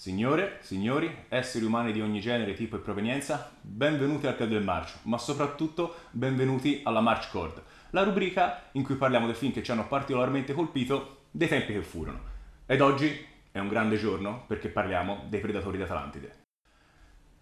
Signore, signori, esseri umani di ogni genere, tipo e provenienza, benvenuti al Club del Marcio, ma soprattutto benvenuti alla March Chord, la rubrica in cui parliamo dei film che ci hanno particolarmente colpito dei tempi che furono. Ed oggi è un grande giorno perché parliamo dei Predatori d'Atlantide.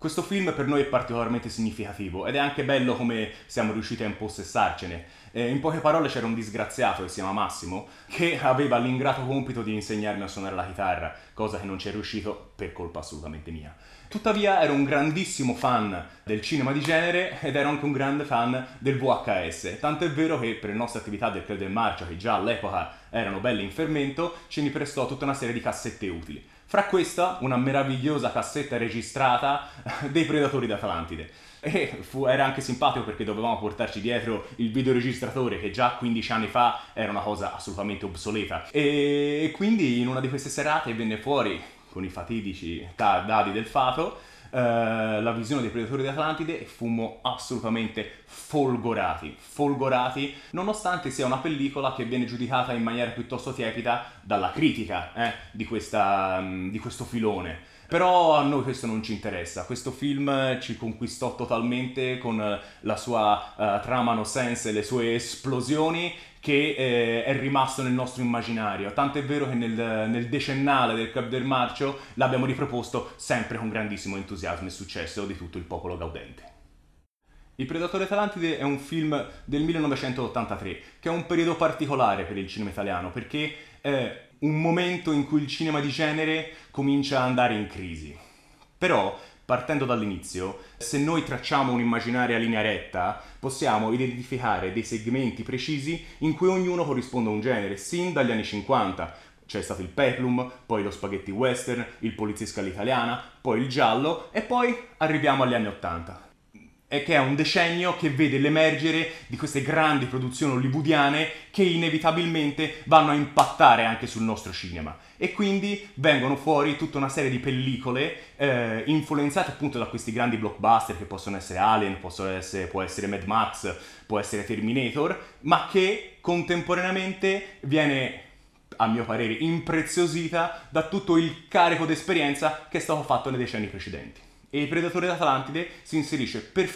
Questo film per noi è particolarmente significativo ed è anche bello come siamo riusciti a impossessarcene. Eh, in poche parole c'era un disgraziato che si chiama Massimo che aveva l'ingrato compito di insegnarmi a suonare la chitarra, cosa che non ci è riuscito per colpa assolutamente mia. Tuttavia ero un grandissimo fan del cinema di genere ed ero anche un grande fan del VHS, tanto è vero che per le nostre attività del Club del Marcia, che già all'epoca erano belle in fermento, ce ne prestò tutta una serie di cassette utili. Fra questa una meravigliosa cassetta registrata dei Predatori d'Atlantide. E fu, era anche simpatico perché dovevamo portarci dietro il videoregistratore che già 15 anni fa era una cosa assolutamente obsoleta. E quindi in una di queste serate venne fuori con i fatidici dadi del fato Uh, la visione dei Predatori di Atlantide e fummo assolutamente folgorati, folgorati, nonostante sia una pellicola che viene giudicata in maniera piuttosto tiepida dalla critica eh, di, questa, um, di questo filone. Però a noi questo non ci interessa, questo film ci conquistò totalmente con la sua uh, trama no sense e le sue esplosioni che eh, è rimasto nel nostro immaginario. Tanto è vero che nel, nel decennale del Club del Marcio l'abbiamo riproposto sempre con grandissimo entusiasmo e successo di tutto il popolo gaudente. Il Predatore Atlantide è un film del 1983, che è un periodo particolare per il cinema italiano, perché è un momento in cui il cinema di genere comincia ad andare in crisi. Però, partendo dall'inizio, se noi tracciamo un'immaginaria linea retta, possiamo identificare dei segmenti precisi in cui ognuno corrisponde a un genere, sin dagli anni 50. C'è stato il peplum, poi lo spaghetti western, il poliziesco all'italiana, poi il giallo e poi arriviamo agli anni 80 è che è un decennio che vede l'emergere di queste grandi produzioni hollywoodiane che inevitabilmente vanno a impattare anche sul nostro cinema e quindi vengono fuori tutta una serie di pellicole eh, influenzate appunto da questi grandi blockbuster che possono essere Alien, possono essere, può essere Mad Max, può essere Terminator, ma che contemporaneamente viene a mio parere impreziosita da tutto il carico d'esperienza che è stato fatto nei decenni precedenti. E il Predatore d'Atlantide si inserisce perfettamente